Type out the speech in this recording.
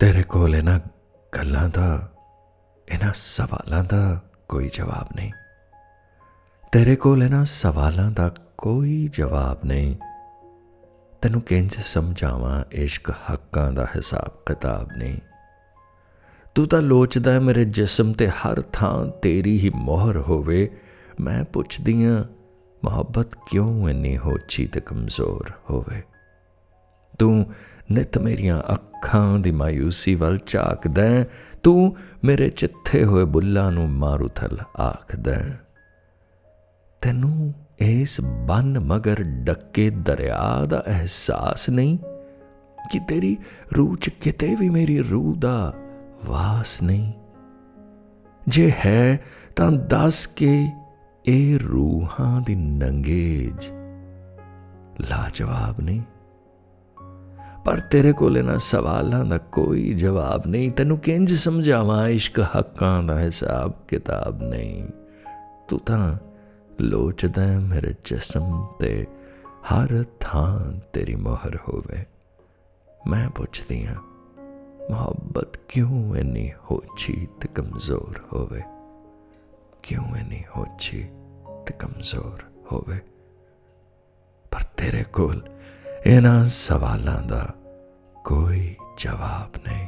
ਤੇਰੇ ਕੋਲ ਇਹਨਾਂ ਗੱਲਾਂ ਦਾ, ਇਹਨਾਂ ਸਵਾਲਾਂ ਦਾ ਕੋਈ ਜਵਾਬ ਨਹੀਂ। ਤੇਰੇ ਕੋਲ ਇਹਨਾਂ ਸਵਾਲਾਂ ਦਾ ਕੋਈ ਜਵਾਬ ਨਹੀਂ। ਤੈਨੂੰ ਕਿੰਜ ਸਮਝਾਵਾਂ, ਇਸ਼ਕ ਹੱਕਾਂ ਦਾ ਹਿਸਾਬ ਕਿਤਾਬ ਨਹੀਂ। ਤੂੰ ਤਾਂ ਲੋਚਦਾ ਹੈ ਮੇਰੇ ਜਿਸਮ ਤੇ ਹਰ ਥਾਂ ਤੇਰੀ ਹੀ ਮੋਹਰ ਹੋਵੇ। ਮੈਂ ਪੁੱਛਦੀ ਆ ਮੁਹੱਬਤ ਕਿਉਂ ਇੰਨੀ ਹੋਚੀ ਤੇ ਕਮਜ਼ੋਰ ਹੋਵੇ? ਤੂੰ ਨਿਤ ਮੇਰੀਆਂ ਅੱਖਾਂ ਦੀ ਮਾਇੂਸੀ ਵੱਲ ਝਾਕਦਾ ਤੂੰ ਮੇਰੇ ਚਿੱਥੇ ਹੋਏ ਬੁੱਲਾਂ ਨੂੰ ਮਾਰੂਥਲ ਆਖਦਾ ਤੈਨੂੰ ਇਸ ਬੰਨ ਮਗਰ ਡੱਕੇ ਦਰਿਆ ਦਾ ਅਹਿਸਾਸ ਨਹੀਂ ਕਿ ਤੇਰੀ ਰੂਹ ਚ ਕਿਤੇ ਵੀ ਮੇਰੀ ਰੂਹ ਦਾ ਵਾਸ ਨਹੀਂ? ਜੇ ਹੈ ਤਾਂ ਦੱਸ ਕੇ ਇਹ ਰੂਹਾਂ ਦੀ ਨੰਗੇਜ ਲਾਜਵਾਬ ਨਹੀਂ। ਪਰ ਤੇਰੇ ਕੋਲ ਇਹਨਾਂ ਸਵਾਲਾਂ ਦਾ ਕੋਈ ਜਵਾਬ ਨਹੀਂ। ਤੈਨੂੰ ਕਿੰਜ ਸਮਝਾਵਾਂ? ਇਸ਼ਕ ਹੱਕਾਂ ਦਾ ਹਿਸਾਬ ਕਿਤਾਬ ਨਹੀਂ। ਤੂੰ ਤਾਂ ਲੋਚਦਾ ਮੇਰੇ ਜਿਸਮ ਤੇ। ਹਰ ਥਾਂ ਤੇਰੀ ਮੋਹਰ ਹੋਵੇ। ਮੈਂ ਪੁੱਛਦੀ ਹਾਂ, ਮੁਹੱਬਤ ਕਿਉਂ ਇੰਨੀ ਹੋਛੀ ਤੇ ਕਮਜ਼ੋਰ ਹੋਵੇ? ਕਿਉਂ ਇੰਨੀ ਹੋਛੀ ਤੇ ਕਮਜ਼ੋਰ ਹੋਵੇ? ਪਰ ਤੇਰੇ ਕੋਲ ਇਹਨਾਂ ਸਵਾਲਾਂ ਦਾ ਕੋਈ ਜਵਾਬ ਨਹੀਂ।